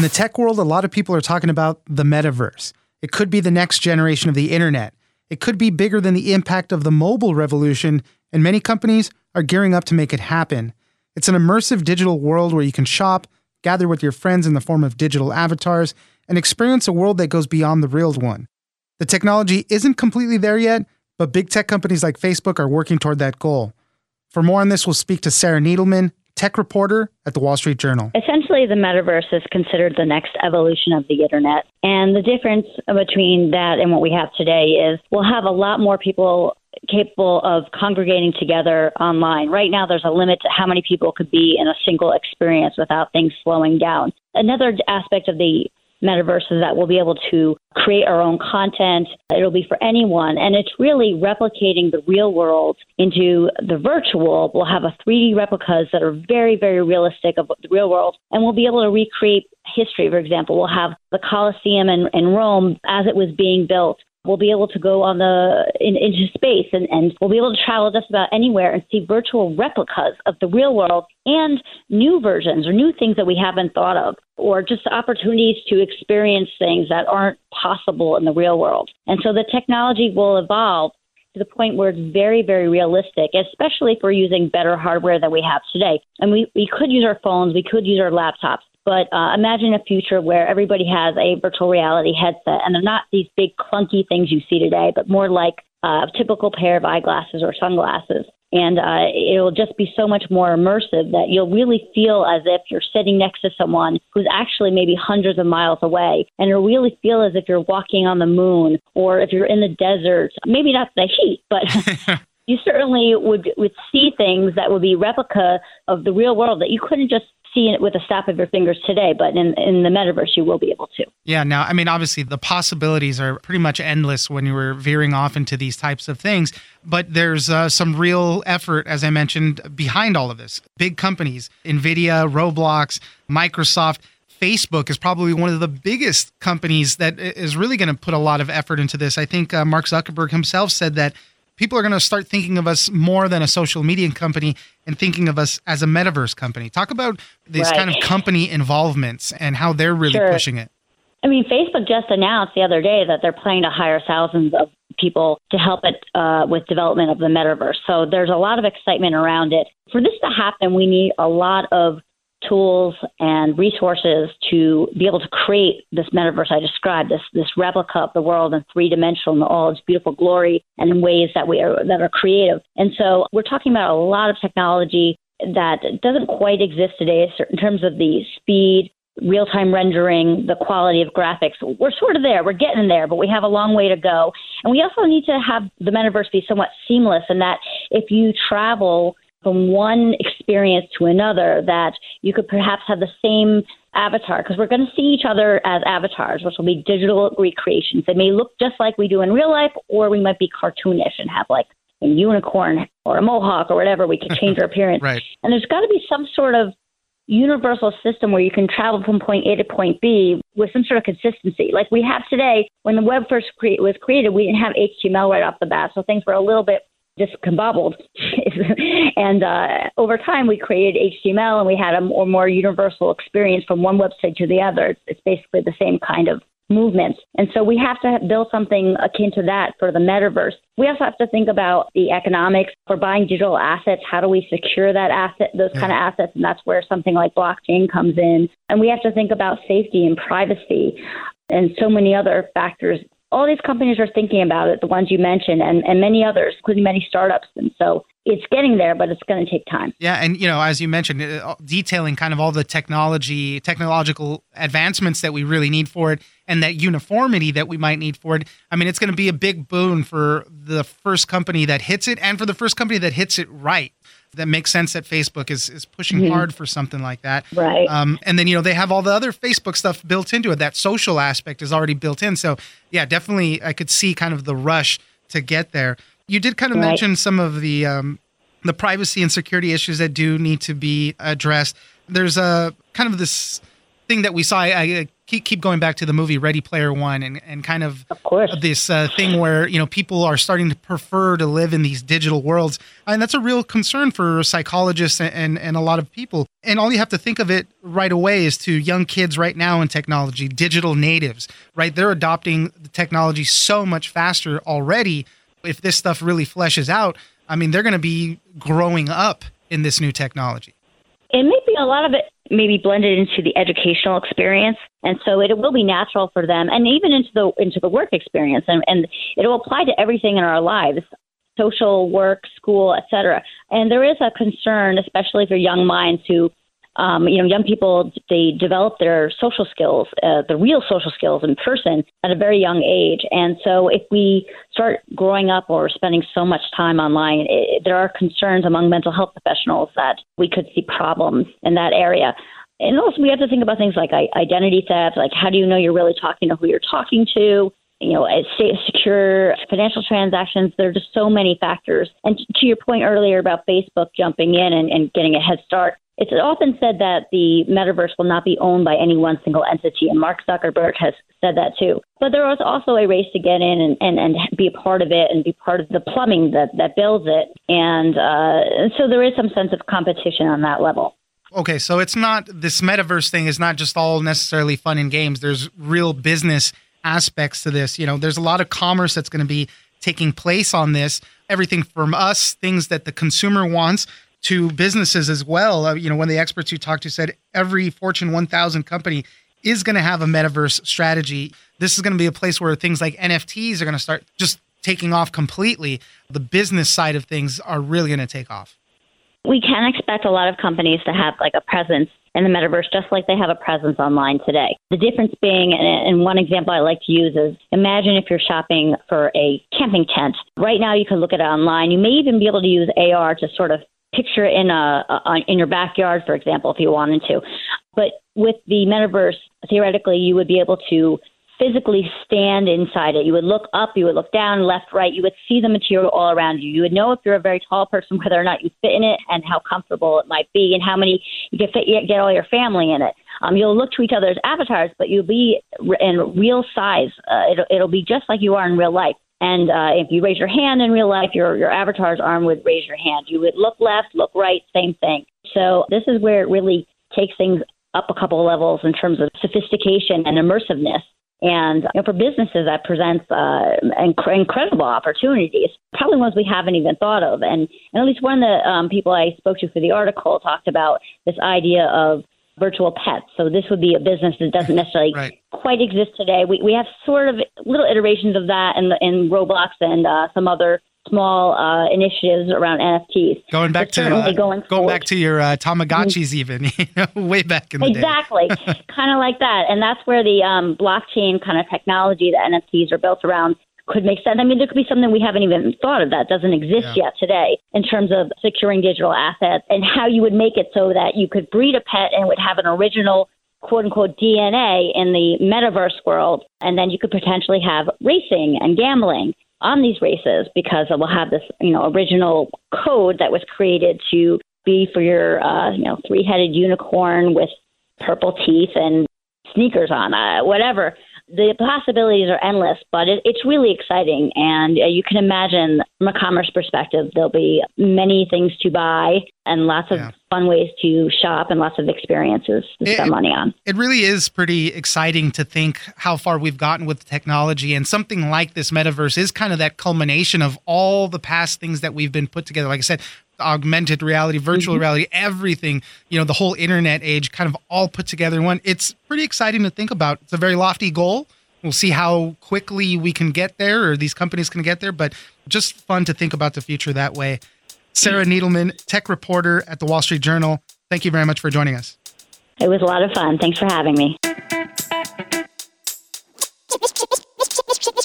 In the tech world, a lot of people are talking about the metaverse. It could be the next generation of the internet. It could be bigger than the impact of the mobile revolution, and many companies are gearing up to make it happen. It's an immersive digital world where you can shop, gather with your friends in the form of digital avatars, and experience a world that goes beyond the real one. The technology isn't completely there yet, but big tech companies like Facebook are working toward that goal. For more on this, we'll speak to Sarah Needleman, tech reporter at the Wall Street Journal. Essentially, the metaverse is considered the next evolution of the internet. And the difference between that and what we have today is we'll have a lot more people capable of congregating together online. Right now, there's a limit to how many people could be in a single experience without things slowing down. Another aspect of the metaverse is that we'll be able to create our own content. It'll be for anyone. And it's really replicating the real world into the virtual. We'll have a 3D replicas that are very, very realistic of the real world. And we'll be able to recreate history, for example. We'll have the Colosseum in, in Rome as it was being built. We'll be able to go on the in, into space and, and we'll be able to travel just about anywhere and see virtual replicas of the real world and new versions or new things that we haven't thought of or just opportunities to experience things that aren't possible in the real world. And so the technology will evolve to the point where it's very, very realistic, especially if we're using better hardware than we have today. And we, we could use our phones, we could use our laptops, but uh, imagine a future where everybody has a virtual reality headset, and they're not these big clunky things you see today, but more like a typical pair of eyeglasses or sunglasses. And uh, it'll just be so much more immersive that you'll really feel as if you're sitting next to someone who's actually maybe hundreds of miles away. And you'll really feel as if you're walking on the moon or if you're in the desert. Maybe not the heat, but you certainly would would see things that would be replica of the real world that you couldn't just see it with a snap of your fingers today, but in, in the metaverse, you will be able to. Yeah, now, I mean, obviously, the possibilities are pretty much endless when you were veering off into these types of things, but there's uh, some real effort, as I mentioned, behind all of this. Big companies, NVIDIA, Roblox, Microsoft, Facebook is probably one of the biggest companies that is really going to put a lot of effort into this. I think uh, Mark Zuckerberg himself said that people are going to start thinking of us more than a social media company and thinking of us as a metaverse company. Talk about these Right. kind of company involvements and how they're really Sure. pushing it. I mean, Facebook just announced the other day that they're planning to hire thousands of people to help it uh, with development of the metaverse. So there's a lot of excitement around it. For this to happen, we need a lot of tools and resources to be able to create this metaverse I described, this this replica of the world in three dimensional in all its beautiful glory and in ways that we are that are creative. And so we're talking about a lot of technology that doesn't quite exist today in terms of the speed, real time rendering, the quality of graphics. We're sort of there. We're getting there, but we have a long way to go. And we also need to have the metaverse be somewhat seamless in that if you travel from one experience to another, that you could perhaps have the same avatar because we're going to see each other as avatars, which will be digital recreations. They may look just like we do in real life, or we might be cartoonish and have like a unicorn or a mohawk or whatever. We could change our appearance. Right. And there's got to be some sort of universal system where you can travel from point A to point B with some sort of consistency. Like we have today, when the web first cre- was created, we didn't have HTML right off the bat, so things were a little bit discombobbled. and uh, over time, we created HTML and we had a more, more universal experience from one website to the other. It's, it's basically the same kind of movement. And so we have to build something akin to that for the metaverse. We also have to think about the economics for buying digital assets. How do we secure that asset, those kind of assets? And that's where something like blockchain comes in. And we have to think about safety and privacy and so many other factors. All these companies are thinking about it, the ones you mentioned, and, and many others, including many startups. And so it's getting there, but it's going to take time. Yeah, and you know, as you mentioned, uh, detailing kind of all the technology, technological advancements that we really need for it, and that uniformity that we might need for it. I mean, it's going to be a big boon for the first company that hits it, and for the first company that hits it right. That makes sense that Facebook is is pushing mm-hmm. hard for something like that. Right. Um, and then you know they have all the other Facebook stuff built into it. That social aspect is already built in. So yeah, definitely I could see kind of the rush to get there. You did kind of right. mention some of the um, the privacy and security issues that do need to be addressed. There's a kind of this thing that we saw. I, I keep, keep going back to the movie Ready Player One and, and kind of, of this uh, thing where you know people are starting to prefer to live in these digital worlds, and that's a real concern for psychologists and, and, and a lot of people. And all you have to think of it right away is to young kids right now in technology, digital natives, right? They're adopting the technology so much faster already. If this stuff really fleshes out, I mean, they're going to be growing up in this new technology. It may be a lot of it maybe blended into the educational experience. And so it will be natural for them and even into the into the work experience. And, and it will apply to everything in our lives social work school etc and there is a concern especially for young minds who um, you know, young people they develop their social skills, uh, the real social skills in person at a very young age. And so, if we start growing up or spending so much time online, it, there are concerns among mental health professionals that we could see problems in that area. And also, we have to think about things like identity theft, like how do you know you're really talking to who you're talking to? You know, safe, secure financial transactions. There are just so many factors. And to your point earlier about Facebook jumping in and, and getting a head start, it's often said that the metaverse will not be owned by any one single entity, and Mark Zuckerberg has said that too. But there is also a race to get in and, and, and be a part of it and be part of the plumbing that, that builds it. And uh, so there is some sense of competition on that level. Okay, so it's not this metaverse thing is not just all necessarily fun and games. There's real business aspects to this. You know, there's a lot of commerce that's going to be taking place on this. Everything from us, things that the consumer wants, to businesses as well. Uh, you know, one of the experts you talked to said every Fortune 1000 company is going to have a metaverse strategy. This is going to be a place where things like NFTs are going to start just taking off completely. The business side of things are really going to take off. We can expect a lot of companies to have like a presence in the metaverse just like they have a presence online today. The difference being, and one example I like to use is imagine if you're shopping for a camping tent. Right now, you can look at it online. You may even be able to use AR to sort of picture in a, a in your backyard, for example, if you wanted to. But with the metaverse, theoretically, you would be able to physically stand inside it. You would look up, you would look down, left, right. You would see the material all around you. You would know if you're a very tall person whether or not you fit in it and how comfortable it might be and how many you can fit, get all your family in it. Um, you'll look to each other's avatars, but you'll be in real size. Uh, it'll, it'll be just like you are in real life. And uh, if you raise your hand in real life, your your avatar's arm would raise your hand. You would look left, look right, same thing. So this is where it really takes things up a couple levels in terms of sophistication and immersiveness. And you know, for businesses, that presents uh, inc- incredible opportunities, probably ones we haven't even thought of. And, and at least one of the um, people I spoke to for the article talked about this idea of virtual pets. So this would be a business that doesn't necessarily right. quite exist today. We we have sort of little iterations of that in in Roblox and uh, some other small uh, initiatives around NFTs. Going back to uh, going, going back to your uh, Tamagotchis, mm-hmm. even you know, way back in the day. exactly, kind of like that, and that's where the um, blockchain kind of technology that NFTs are built around could make sense. I mean, there could be something we haven't even thought of that doesn't exist yeah. yet today in terms of securing digital assets and how you would make it so that you could breed a pet and would have an original quote unquote DNA in the metaverse world. And then you could potentially have racing and gambling on these races because it will have this, you know, original code that was created to be for your, uh, you know, three headed unicorn with purple teeth and sneakers on, uh, whatever the possibilities are endless, but it, it's really exciting. And uh, you can imagine from a commerce perspective, there'll be many things to buy and lots of yeah. fun ways to shop and lots of experiences to it, spend money on. It really is pretty exciting to think how far we've gotten with technology. And something like this metaverse is kind of that culmination of all the past things that we've been put together. Like I said, augmented reality, virtual mm-hmm. reality, everything, you know, the whole internet age kind of all put together in one. It's pretty exciting to think about. It's a very lofty goal. We'll see how quickly we can get there or these companies can get there, but just fun to think about the future that way. Sarah Needleman, tech reporter at the Wall Street Journal. Thank you very much for joining us. It was a lot of fun. Thanks for having me.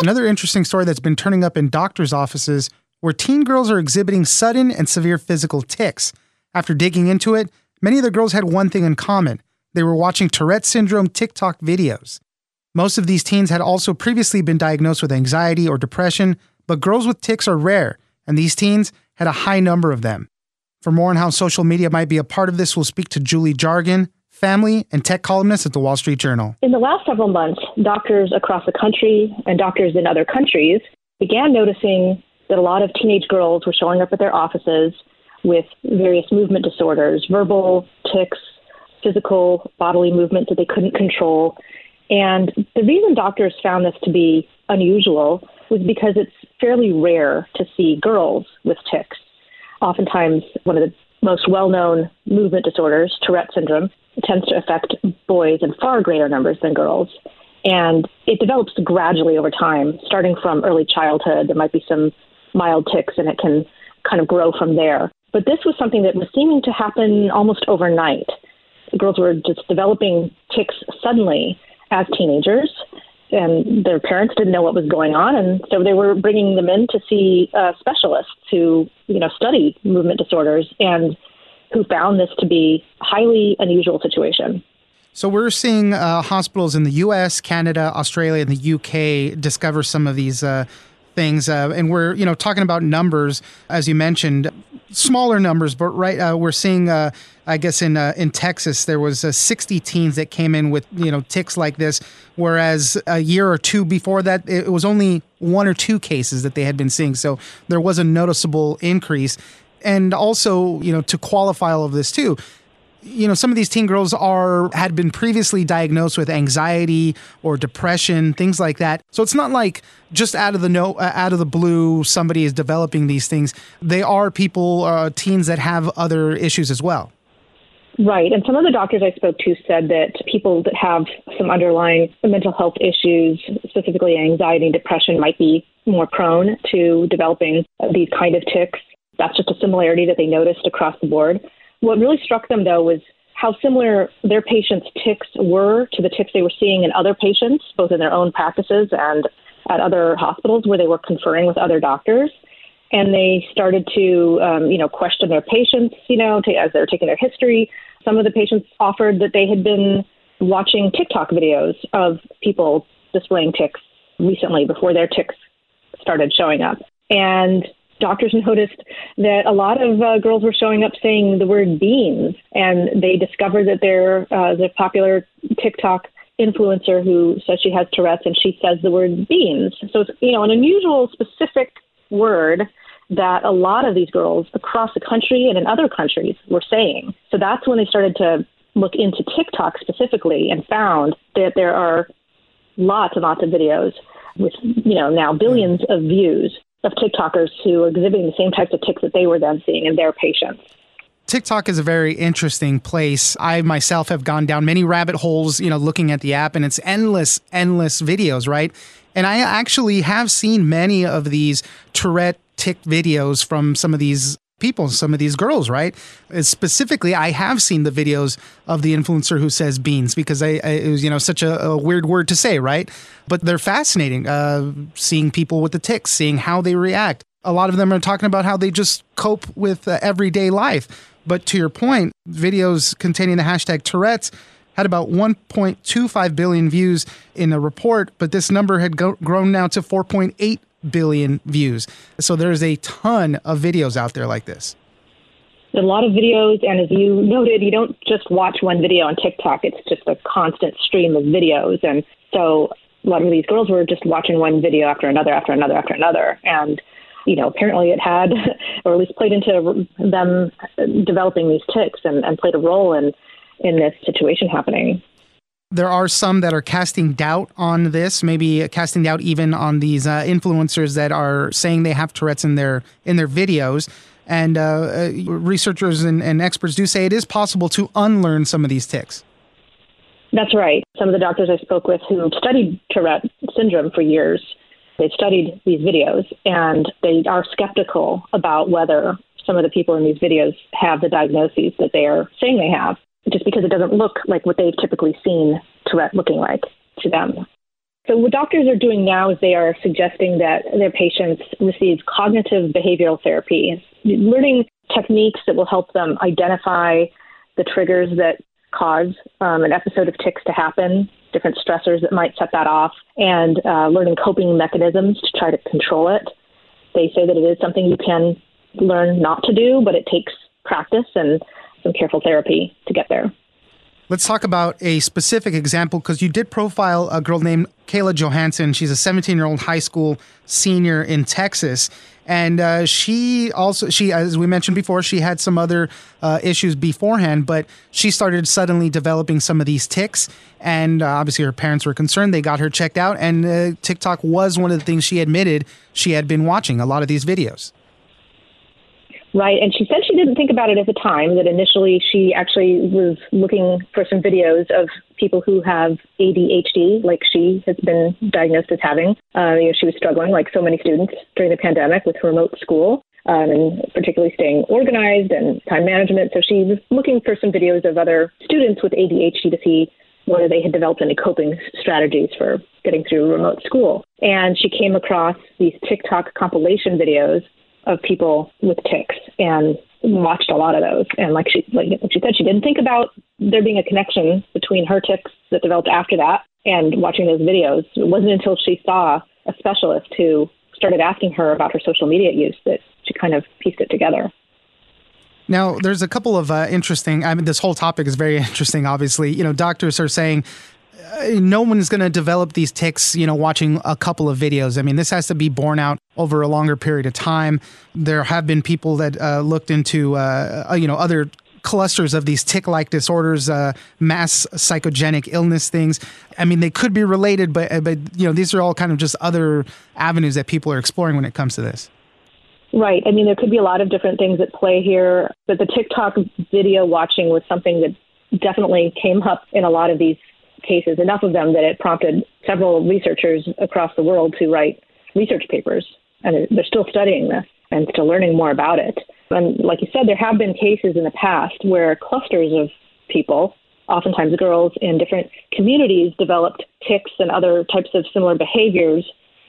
Another interesting story that's been turning up in doctors' offices where teen girls are exhibiting sudden and severe physical tics. After digging into it, many of the girls had one thing in common they were watching Tourette syndrome TikTok videos. Most of these teens had also previously been diagnosed with anxiety or depression, but girls with tics are rare, and these teens had a high number of them. For more on how social media might be a part of this, we'll speak to Julie Jargon, family and tech columnist at the Wall Street Journal. In the last several months, doctors across the country and doctors in other countries began noticing that a lot of teenage girls were showing up at their offices with various movement disorders, verbal tics, physical bodily movements that they couldn't control. And the reason doctors found this to be unusual was because it's fairly rare to see girls with tics. Oftentimes, one of the most well known movement disorders, Tourette syndrome, tends to affect boys in far greater numbers than girls. And it develops gradually over time, starting from early childhood. There might be some mild tics and it can kind of grow from there. But this was something that was seeming to happen almost overnight The girls were just developing tics suddenly as teenagers, and their parents didn't know what was going on, and so they were bringing them in to see uh, specialists who, you know, study movement disorders and who found this to be highly unusual situation. So we're seeing uh, hospitals in the U.S., Canada, Australia, and the U.K. discover some of these uh, things, uh, and we're you know talking about numbers as you mentioned, smaller numbers, but right uh, we're seeing. Uh, I guess in uh, in Texas there was uh, 60 teens that came in with you know tics like this, whereas a year or two before that it was only one or two cases that they had been seeing. So there was a noticeable increase, and also you know to qualify all of this too, you know some of these teen girls are had been previously diagnosed with anxiety or depression things like that so it's not like just out of the no uh, out of the blue somebody is developing these things they are people uh, teens that have other issues as well Right. And some of the doctors I spoke to said that people that have some underlying mental health issues, specifically anxiety and depression, might be more prone to developing these kind of tics. That's just a similarity that they noticed across the board. What really struck them, though, was how similar their patients' tics were to the tics they were seeing in other patients, both in their own practices and at other hospitals where they were conferring with other doctors. And they started to, um, you know, question their patients, you know, to, as they're taking their history. Some of the patients offered that they had been watching TikTok videos of people displaying tics recently before their tics started showing up. And doctors noticed that a lot of uh, girls were showing up saying the word beans, and they discovered that they're uh, the popular TikTok influencer who says she has Tourette's and she says the word beans. So it's you know an unusual, specific word that a lot of these girls across the country and in other countries were saying. So that's when they started to look into TikTok specifically and found that there are lots and lots of videos with you know now billions of views of TikTokers who are exhibiting the same types of tics that they were then seeing in their patients. TikTok is a very interesting place. I myself have gone down many rabbit holes, you know, looking at the app and it's endless, endless videos, right? And I actually have seen many of these Tourette tic videos from some of these people, some of these girls, right? Uh, specifically, I have seen the videos of the influencer who says beans because I, I it was you know such a, a, weird word to say, right? But they're fascinating. Uh, seeing people with the tics, seeing how they react. A lot of them are talking about how they just cope with uh, everyday life. But to your point, videos containing the hashtag Tourette's had about 1.25 billion views in a report, but this number had go- grown now to 4.8 billion views. So there's a ton of videos out there like this. A lot of videos, and as you noted, you don't just watch one video on TikTok. It's just a constant stream of videos, and so a lot of these girls were just watching one video after another, after another, after another, and you know, apparently it had, or at least played into them developing these tics and, and played a role in in this situation happening. There are some that are casting doubt on this, maybe casting doubt even on these uh, influencers that are saying they have Tourette's in their in their videos. And uh, uh, researchers and, and experts do say it is possible to unlearn some of these tics. That's right. Some of the doctors I spoke with who studied Tourette syndrome for years, they studied these videos and they are skeptical about whether some of the people in these videos have the diagnoses that they are saying they have just because it doesn't look like what they've typically seen Tourette looking like to them. So, what doctors are doing now is they are suggesting that their patients receive cognitive behavioral therapy, learning techniques that will help them identify the triggers that cause um, an episode of tics to happen, different stressors that might set that off, and uh, learning coping mechanisms to try to control it. They say that it is something you can learn not to do, but it takes practice and some careful therapy to get there. Let's talk about a specific example because you did profile a girl named Kayla Johansson. She's a 17 year old high school senior in Texas. And uh, she also, she, as we mentioned before, she had some other uh, issues beforehand, but she started suddenly developing some of these tics. And uh, obviously, her parents were concerned. They got her checked out, and uh, TikTok was one of the things she admitted she had been watching a lot of these videos. Right. And she said she didn't think about it at the time, that initially she actually was looking for some videos of people who have ADHD, like she has been diagnosed as having. Uh, you know, she was struggling, like so many students during the pandemic, with remote school. Um, and particularly staying organized and time management. So she was looking for some videos of other students with ADHD to see whether they had developed any coping strategies for getting through remote school. And she came across these TikTok compilation videos of people with tics and watched a lot of those. And like she like she said, she didn't think about there being a connection between her tics that developed after that and watching those videos. It wasn't until she saw a specialist who started asking her about her social media use that she kind of pieced it together. Now, there's a couple of uh, interesting. I mean, this whole topic is very interesting. Obviously, you know, doctors are saying no one's going to develop these tics, you know, watching a couple of videos. I mean, this has to be borne out over a longer period of time. There have been people that uh, looked into, uh, uh you know, other clusters of these tic-like disorders, uh, mass psychogenic illness things. I mean, they could be related, but uh, but you know, these are all kind of just other avenues that people are exploring when it comes to this. Right. I mean, there could be a lot of different things at play here, but the TikTok video watching was something that definitely came up in a lot of these cases, enough of them that it prompted several researchers across the world to write research papers. And they're still studying this and still learning more about it. And like you said, there have been cases in the past where clusters of people, oftentimes girls in different communities, developed tics and other types of similar behaviors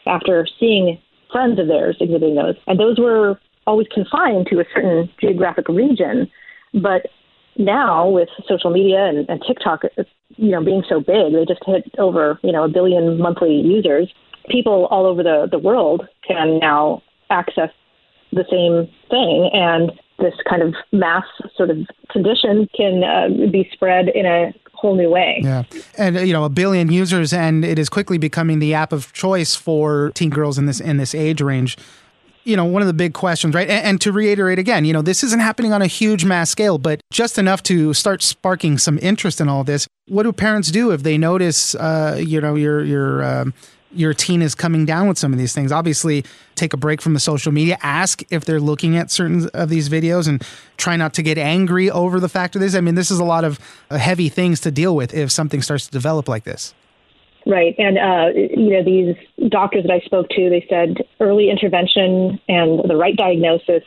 after seeing friends of theirs exhibiting those. And those were always confined to a certain geographic region. But now with social media and, and TikTok, you know, being so big, they just hit over, you know, a billion monthly users. People all over the, the world can now access the same thing. And this kind of mass sort of condition can uh, be spread in a whole new way. Yeah. And uh, you know, a billion users and it is quickly becoming the app of choice for teen girls in this in this age range you know, one of the big questions, right? And, and, to reiterate again, you know, this isn't happening on a huge mass scale, but just enough to start sparking some interest in all this. What do parents do if they notice, uh, you know, your your um, your teen is coming down with some of these things? Obviously, take a break from the social media. Ask if they're looking at certain of these videos, and try not to get angry over the fact of this. I mean, this is a lot of uh, heavy things to deal with if something starts to develop like this. Right. And, uh, you know, these doctors that I spoke to, they said early intervention and the right diagnosis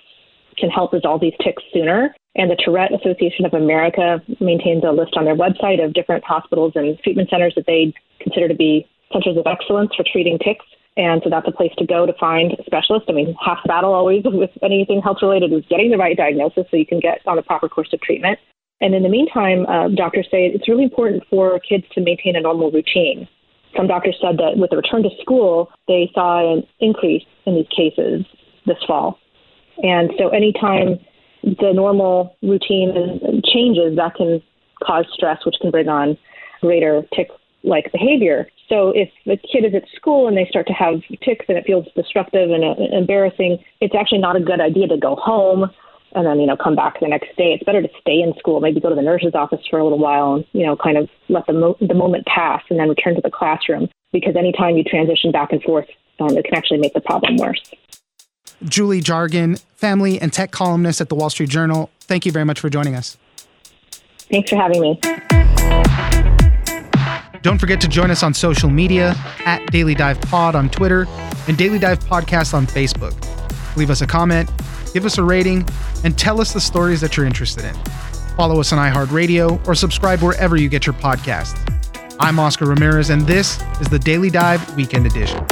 can help resolve these tics sooner. And the Tourette Association of America maintains a list on their website of different hospitals and treatment centers that they consider to be centers of excellence for treating tics. And so that's a place to go to find a specialist. I mean, half the battle always with anything health related is getting the right diagnosis so you can get on the proper course of treatment. And in the meantime, uh, doctors say it's really important for kids to maintain a normal routine some doctors said that with the return to school, they saw an increase in these cases this fall. And so anytime the normal routine changes, that can cause stress, which can bring on greater tic like behavior. So if the kid is at school and they start to have tics and it feels disruptive and uh, embarrassing, it's actually not a good idea to go home and then you know come back the next day. It's better to stay in school, maybe go to the nurse's office for a little while, and you know kind of let the mo- the moment pass, and then return to the classroom. Because anytime you transition back and forth, um, it can actually make the problem worse. Julie Jargon, family and tech columnist at the Wall Street Journal. Thank you very much for joining us. Thanks for having me. Don't forget to join us on social media at Daily Dive Pod on Twitter and Daily Dive Podcast on Facebook. Leave us a comment give us a rating, and tell us the stories that you're interested in. Follow us on iHeartRadio or subscribe wherever you get your podcasts. I'm Oscar Ramirez, and this is the Daily Dive Weekend Edition.